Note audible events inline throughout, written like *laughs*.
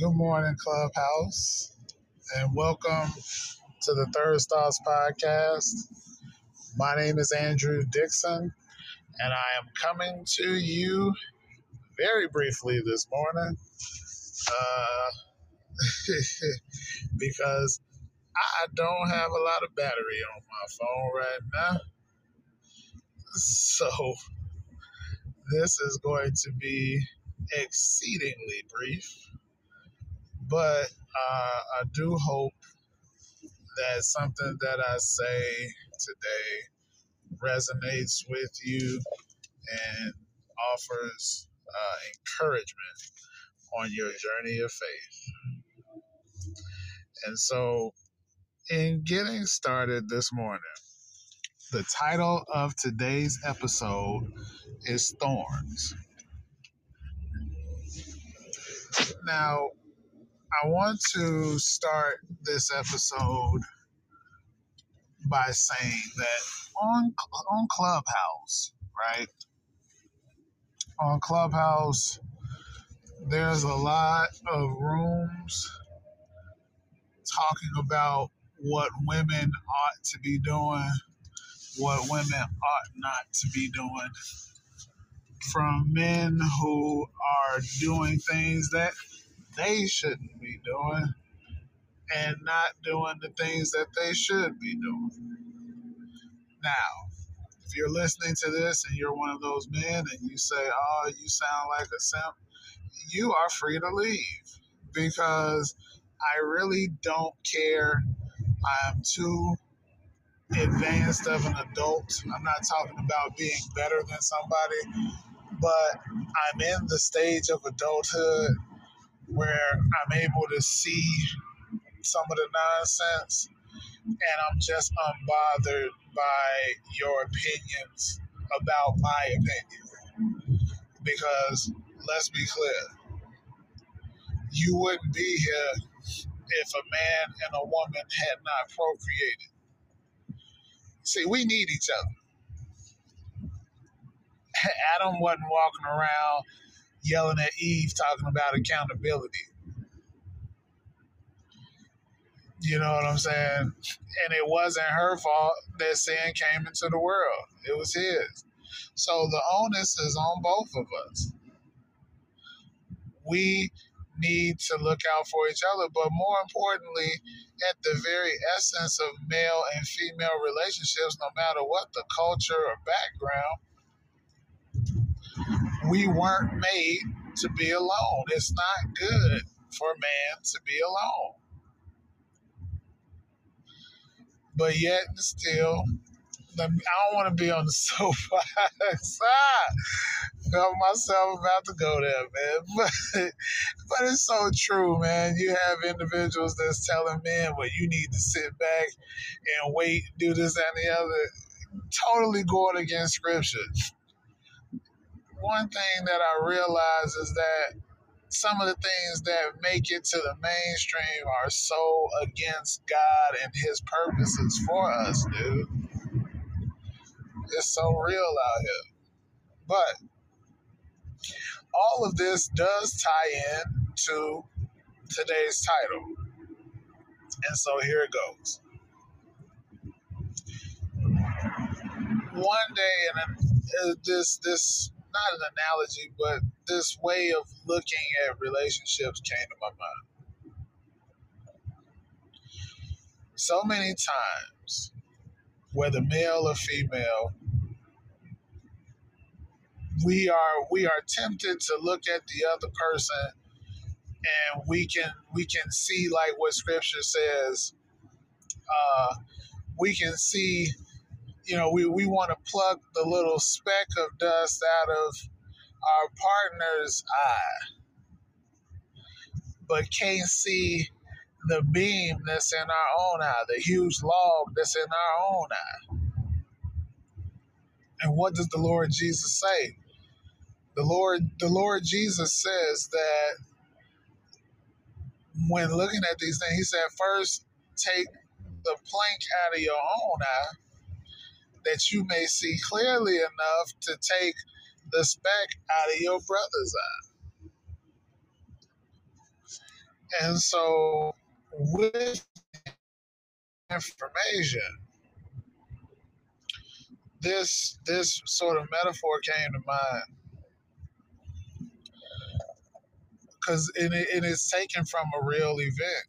Good morning, Clubhouse, and welcome to the Third Stars Podcast. My name is Andrew Dixon, and I am coming to you very briefly this morning uh, *laughs* because I don't have a lot of battery on my phone right now. So, this is going to be exceedingly brief but uh, I do hope that something that I say today resonates with you and offers uh, encouragement on your journey of faith. And so, in getting started this morning, the title of today's episode is Thorns. Now, I want to start this episode by saying that on on Clubhouse, right? On Clubhouse, there's a lot of rooms talking about what women ought to be doing, what women ought not to be doing, from men who are doing things that they shouldn't be doing and not doing the things that they should be doing. Now, if you're listening to this and you're one of those men and you say, oh, you sound like a simp, you are free to leave because I really don't care. I'm too advanced of an adult. I'm not talking about being better than somebody, but I'm in the stage of adulthood where I'm able to see some of the nonsense and I'm just unbothered by your opinions about my opinion. Because let's be clear, you wouldn't be here if a man and a woman had not procreated. See, we need each other. *laughs* Adam wasn't walking around yelling at Eve talking about accountability. You know what I'm saying? And it wasn't her fault that sin came into the world. It was his. So the onus is on both of us. We need to look out for each other, but more importantly, at the very essence of male and female relationships, no matter what the culture or background, we weren't made to be alone. It's not good for man to be alone. But yet and still, I don't want to be on the *laughs* soapbox. *laughs* ah, felt myself about to go there, man. *laughs* But, but it's so true, man. You have individuals that's telling men, well, you need to sit back and wait, do this and the other. Totally going against scripture one thing that I realize is that some of the things that make it to the mainstream are so against God and His purposes for us, dude. It's so real out here. But all of this does tie in to today's title. And so here it goes. One day, and uh, this this not an analogy, but this way of looking at relationships came to my mind. So many times, whether male or female, we are we are tempted to look at the other person and we can we can see like what scripture says uh, we can see you know, we, we want to pluck the little speck of dust out of our partner's eye, but can't see the beam that's in our own eye, the huge log that's in our own eye. And what does the Lord Jesus say? The Lord, the Lord Jesus says that when looking at these things, He said, first take the plank out of your own eye that you may see clearly enough to take the speck out of your brother's eye. And so, with information, this this sort of metaphor came to mind because it, it is taken from a real event.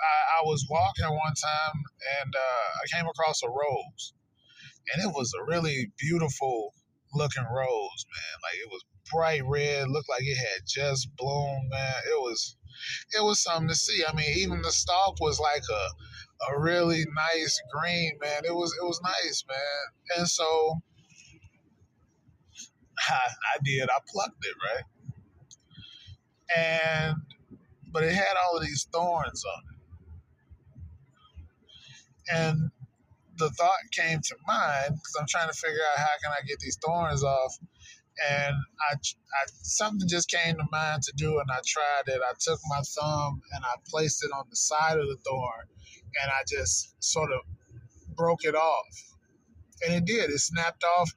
I, I was walking one time and uh, I came across a rose, and it was a really beautiful looking rose, man. Like it was bright red, looked like it had just bloomed, man. It was it was something to see. I mean, even the stalk was like a a really nice green, man. It was it was nice, man. And so *laughs* I, I did. I plucked it, right? And but it had all of these thorns on it. And the thought came to mind because I'm trying to figure out how can I get these thorns off. And I, I something just came to mind to do, and I tried it. I took my thumb and I placed it on the side of the thorn, and I just sort of broke it off. And it did. It snapped off,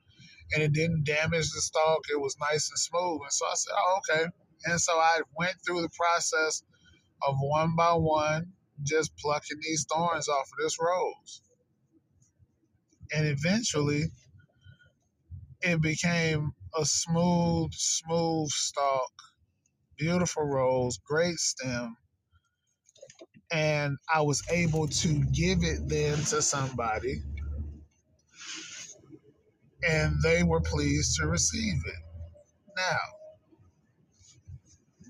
and it didn't damage the stalk. It was nice and smooth. And so I said, "Oh, okay." And so I went through the process of one by one, just plucking these thorns off of this rose. And eventually, it became a smooth, smooth stalk, beautiful rose, great stem. And I was able to give it then to somebody, and they were pleased to receive it. Now,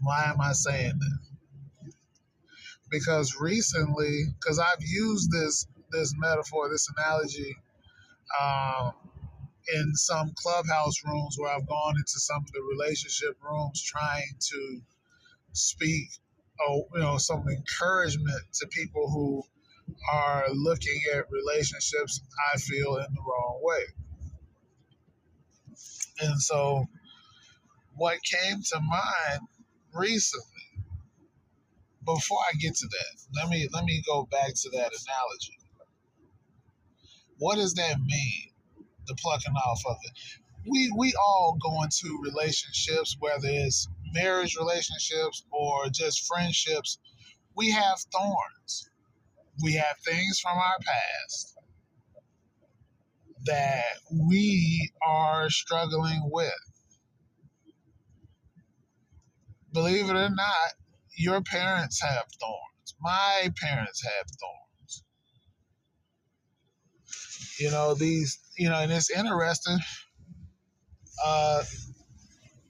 why am I saying that? Because recently, because I've used this this metaphor, this analogy, um, in some clubhouse rooms where I've gone into some of the relationship rooms trying to speak, oh, you know, some encouragement to people who are looking at relationships. I feel in the wrong way, and so what came to mind recently. Before I get to that, let me let me go back to that analogy. What does that mean? The plucking off of it. We we all go into relationships, whether it's marriage relationships or just friendships. We have thorns. We have things from our past that we are struggling with. Believe it or not, your parents have thorns. My parents have thorns. You know, these, you know, and it's interesting. Uh,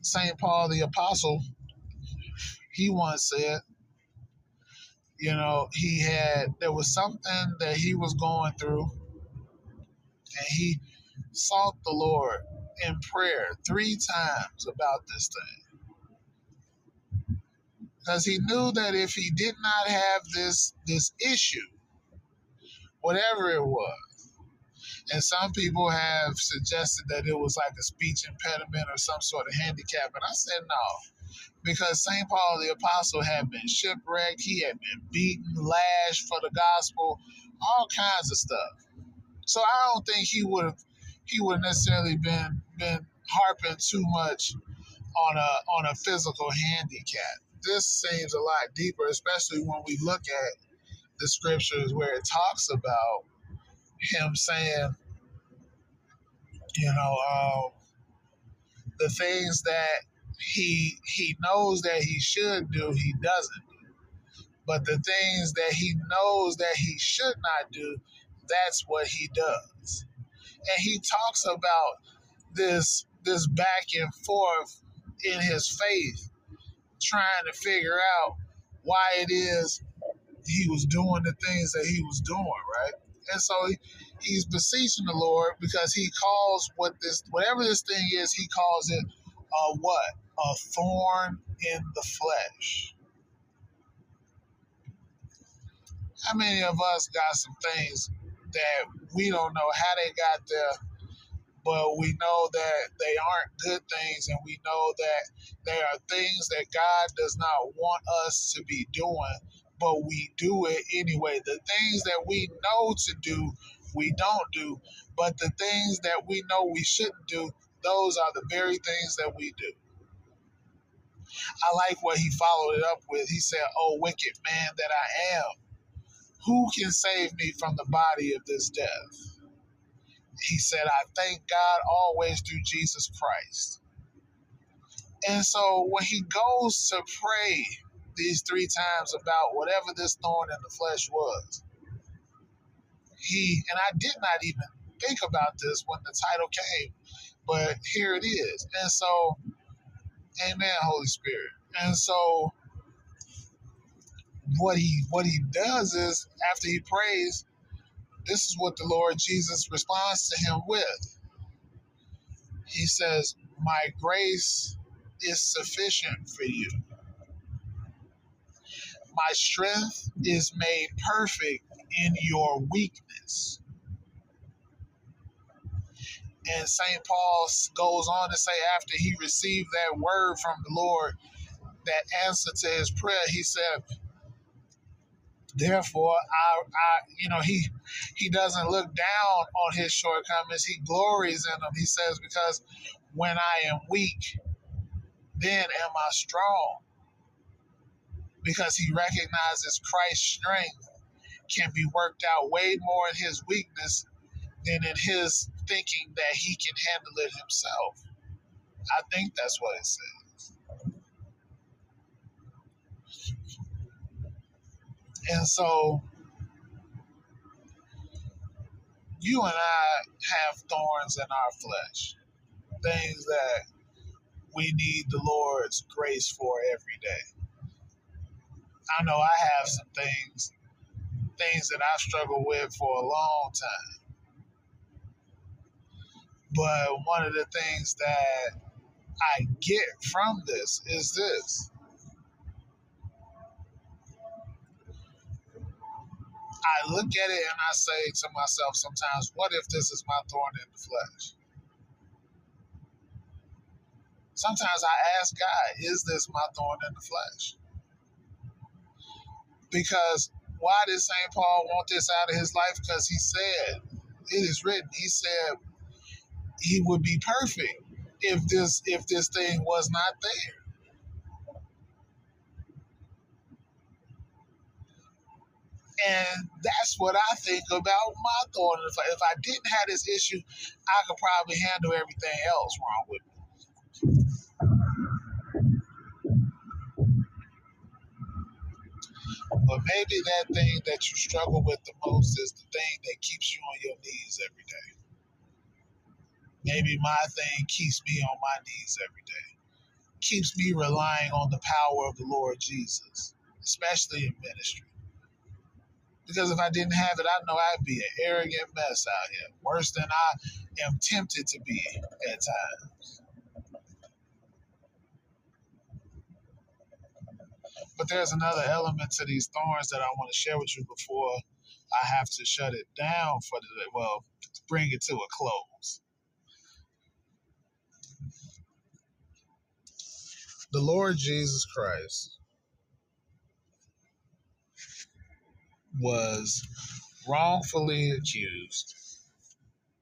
St. Paul the Apostle, he once said, you know, he had, there was something that he was going through, and he sought the Lord in prayer three times about this thing because he knew that if he did not have this this issue, whatever it was, and some people have suggested that it was like a speech impediment or some sort of handicap, and I said no, because Saint Paul the Apostle had been shipwrecked, he had been beaten, lashed for the gospel, all kinds of stuff. So I don't think he would have he would necessarily been been harping too much on a on a physical handicap this seems a lot deeper, especially when we look at the scriptures where it talks about him saying, you know, um, the things that he he knows that he should do, he doesn't do. But the things that he knows that he should not do, that's what he does. And he talks about this this back and forth in his faith trying to figure out why it is he was doing the things that he was doing, right? And so he, he's beseeching the Lord because he calls what this, whatever this thing is, he calls it a what? A thorn in the flesh. How many of us got some things that we don't know how they got there, but we know that they aren't good things, and we know that they are things that God does not want us to be doing, but we do it anyway. The things that we know to do, we don't do, but the things that we know we shouldn't do, those are the very things that we do. I like what he followed it up with. He said, Oh, wicked man that I am, who can save me from the body of this death? He said, I thank God always through Jesus Christ. And so when he goes to pray these three times about whatever this thorn in the flesh was, he, and I did not even think about this when the title came, but here it is. And so, amen, Holy Spirit. And so, what he what he does is after he prays, this is what the Lord Jesus responds to him with. He says, "My grace is sufficient for you. My strength is made perfect in your weakness." And St. Paul goes on to say, after he received that word from the Lord, that answer to his prayer, he said, Therefore, I, I, you know, he he doesn't look down on his shortcomings. He glories in them. He says, because when I am weak, then am I strong. Because he recognizes Christ's strength can be worked out way more in his weakness than in his thinking that he can handle it himself. I think that's what it says. And so you and I have thorns in our flesh, things that we need the Lord's grace for every day. I know I have some things, things that I've struggled with for a long time. But one of the things that I get from this is this I look at it and I say to myself sometimes, what if this is my thorn in the flesh? Sometimes I ask God, is this my thorn in the flesh? Because why did St. Paul want this out of his life? Because he said, it is written, he said he would be perfect if this if this thing was not there. And that's what I think about my thought. If I, if I didn't have this issue, I could probably handle everything else wrong with me. But maybe that thing that you struggle with the most is the thing that keeps you on your knees every day. Maybe my thing keeps me on my knees every day, keeps me relying on the power of the Lord Jesus, especially in ministry. Because if I didn't have it, I know I'd be an arrogant mess out here, worse than I am tempted to be at times. But there's another element to these thorns that I want to share with you before I have to shut it down for the well, bring it to a close. The Lord Jesus Christ was wrongfully accused,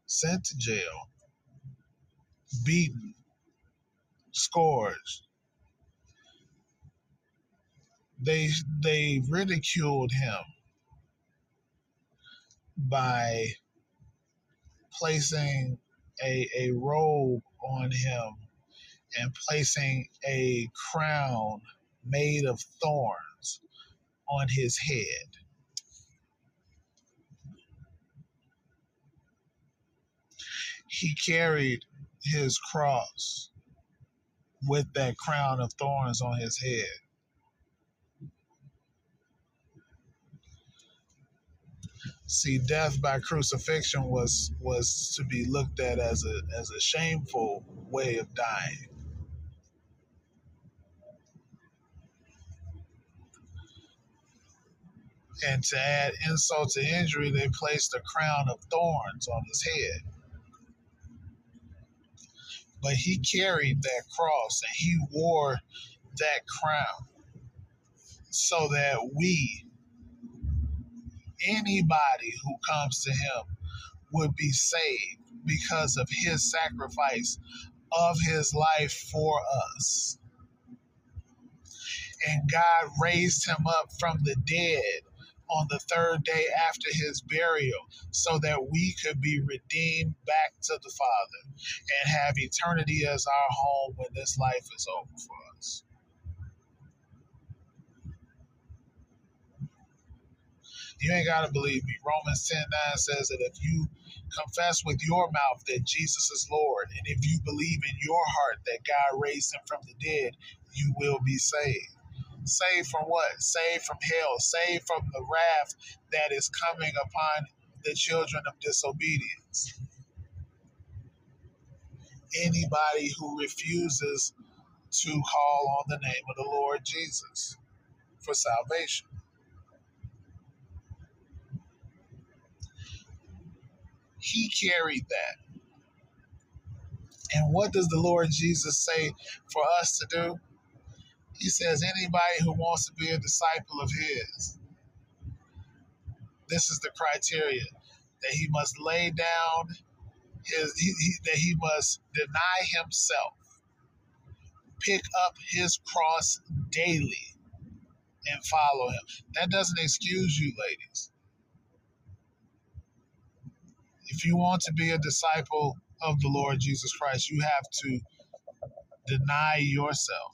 sent to jail, beaten, scourged. They they ridiculed him by placing a, a robe on him and placing a crown made of thorns on his head. he carried his cross with that crown of thorns on his head. See, death by crucifixion was was to be looked at as a as a shameful way of dying. And to add insult to injury, they placed a crown of thorns on his head but he carried that cross and he wore that crown so that we, anybody who comes to him, would be saved because of his sacrifice of his life for us. and God raised him up from the dead on the third day after his burial so that we could be redeemed back to the Father and have eternity as our home when this life is over for us. You ain't got to believe me. Romans 10 9 says that if you confess with your mouth that Jesus is Lord, and if you believe in your heart that God raised him from the dead, you will be saved. Saved from what? Saved from hell. Saved from the wrath that is coming upon the children of disobedience. Anybody who refuses to call on the name of the Lord Jesus for salvation. He carried that. And what does the Lord Jesus say for us to do? He says, anybody who wants to be a disciple of his, this is the criteria that he must lay down his, he, he, that he must deny himself, pick up his cross daily, and follow him. That doesn't excuse you, ladies. If you want to be a disciple of the Lord Jesus Christ, you have to deny yourself,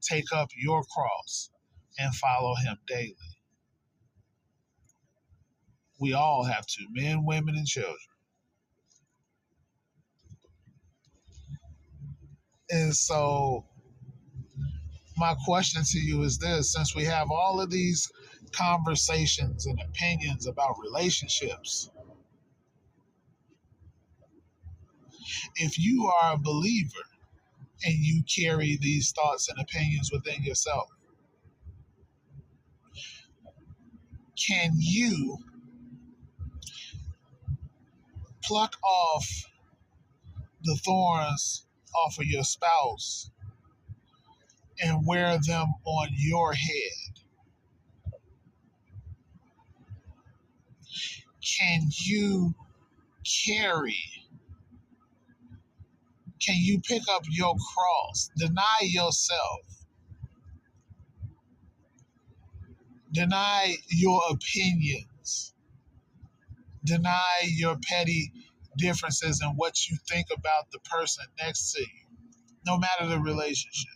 take up your cross, and follow him daily. We all have to, men, women, and children. And so, my question to you is this since we have all of these conversations and opinions about relationships, if you are a believer and you carry these thoughts and opinions within yourself, can you pluck off the thorns off of your spouse and wear them on your head? Can you carry can you pick up your cross? Deny yourself. Deny your opinions. Deny your petty differences and what you think about the person next to you, no matter the relationship.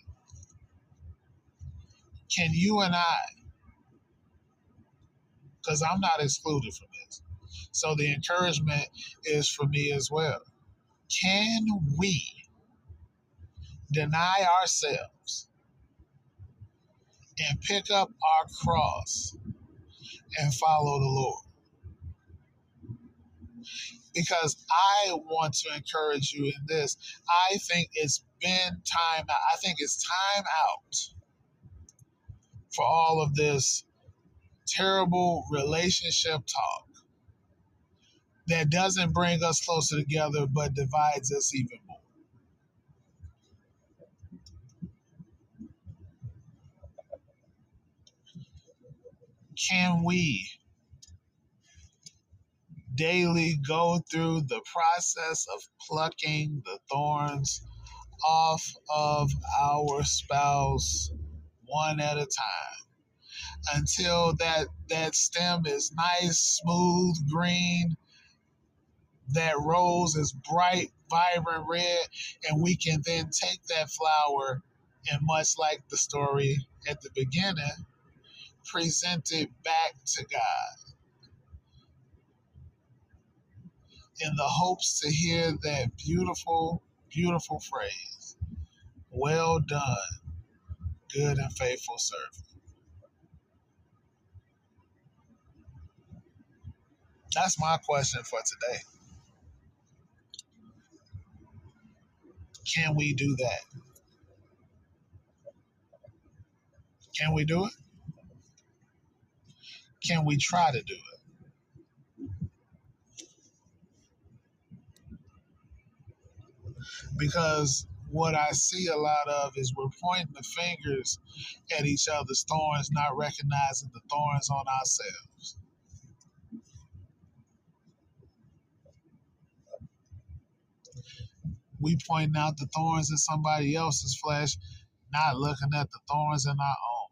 Can you and I, because I'm not excluded from this, so the encouragement is for me as well can we deny ourselves and pick up our cross and follow the Lord? Because I want to encourage you in this. I think it's been time out. I think it's time out for all of this terrible relationship talk that doesn't bring us closer together but divides us even more. Can we daily go through the process of plucking the thorns off of our spouse one at a time until that that stem is nice, smooth, green, that rose is bright, vibrant red, and we can then take that flower and, much like the story at the beginning, present it back to God in the hopes to hear that beautiful, beautiful phrase Well done, good and faithful servant. That's my question for today. Can we do that? Can we do it? Can we try to do it? Because what I see a lot of is we're pointing the fingers at each other's thorns, not recognizing the thorns on ourselves. We pointing out the thorns in somebody else's flesh, not looking at the thorns in our own.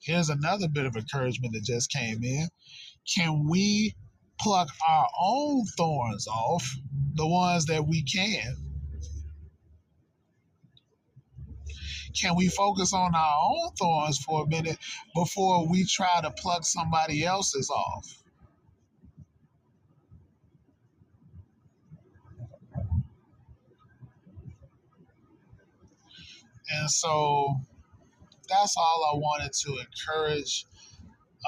Here's another bit of encouragement that just came in. Can we pluck our own thorns off, the ones that we can? Can we focus on our own thorns for a minute before we try to pluck somebody else's off? And so that's all I wanted to encourage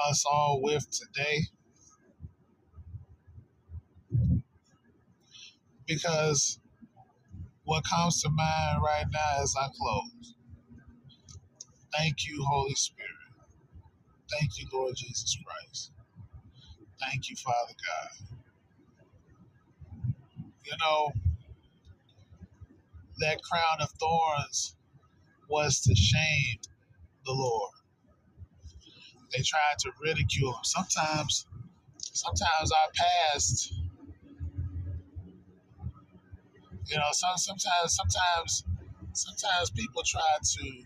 us all with today. Because what comes to mind right now as I close. Thank you, Holy Spirit. Thank you, Lord Jesus Christ. Thank you, Father God. You know, that crown of thorns was to shame the Lord. They tried to ridicule him. Sometimes, sometimes our past, you know, some, sometimes, sometimes, sometimes people try to,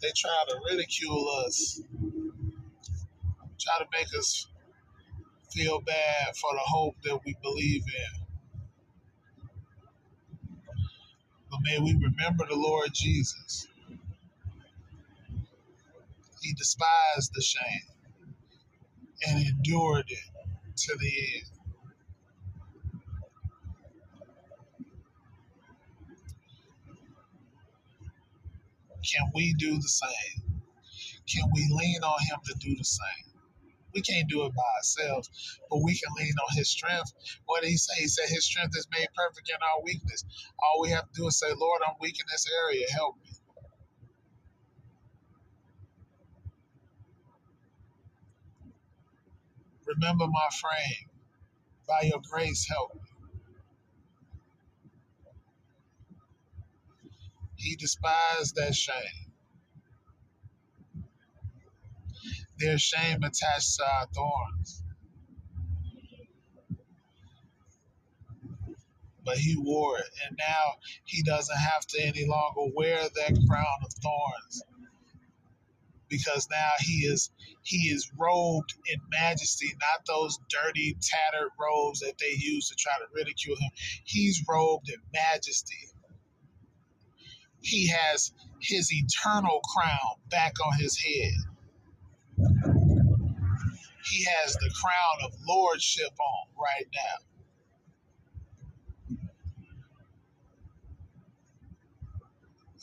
they try to ridicule us, try to make us feel bad for the hope that we believe in. But may we remember the Lord Jesus. He despised the shame and endured it to the end. Can we do the same? Can we lean on Him to do the same? We can't do it by ourselves, but we can lean on His strength. What did He say? He said His strength is made perfect in our weakness. All we have to do is say, Lord, I'm weak in this area. Help me. Remember my frame. By your grace, help me. He despised that shame. There's shame attached to our thorns. But he wore it, and now he doesn't have to any longer wear that crown of thorns because now he is he is robed in majesty, not those dirty, tattered robes that they use to try to ridicule him. He's robed in majesty. He has his eternal crown back on his head. He has the crown of lordship on right now.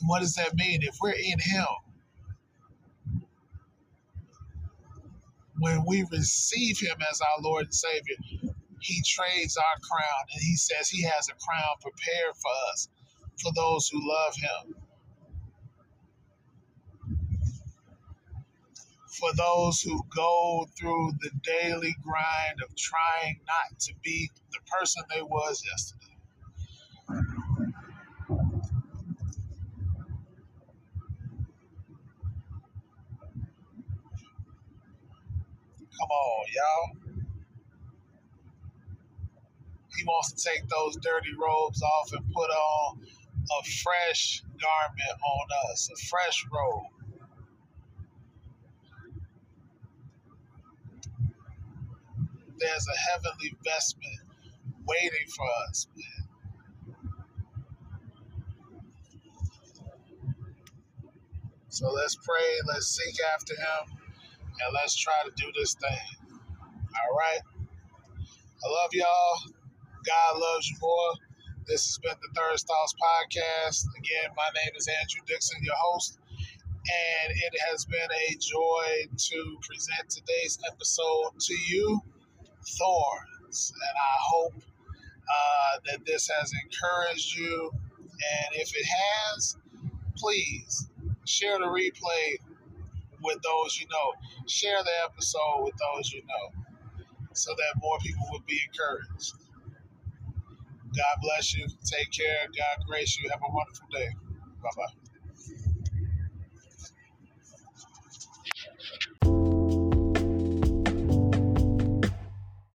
what does that mean? If we're in him, when we receive him as our Lord and Savior, he trades our crown and he says he has a crown prepared for us, for those who love him. For those who go through the daily grind of trying not to be the person they was yesterday. Come on, y'all. He wants to take those dirty robes off and put on a fresh garment on us, a fresh robe. There's a heavenly vestment waiting for us, man. So let's pray, let's seek after him and let's try to do this thing. All right. I love y'all. God loves you more. This has been the Third Thoughts Podcast. Again, my name is Andrew Dixon, your host, and it has been a joy to present today's episode to you, Thorns. And I hope uh, that this has encouraged you. And if it has, please share the replay with those you know. Share the episode with those you know so that more people would be encouraged. God bless you. Take care. God grace you. Have a wonderful day. Bye bye.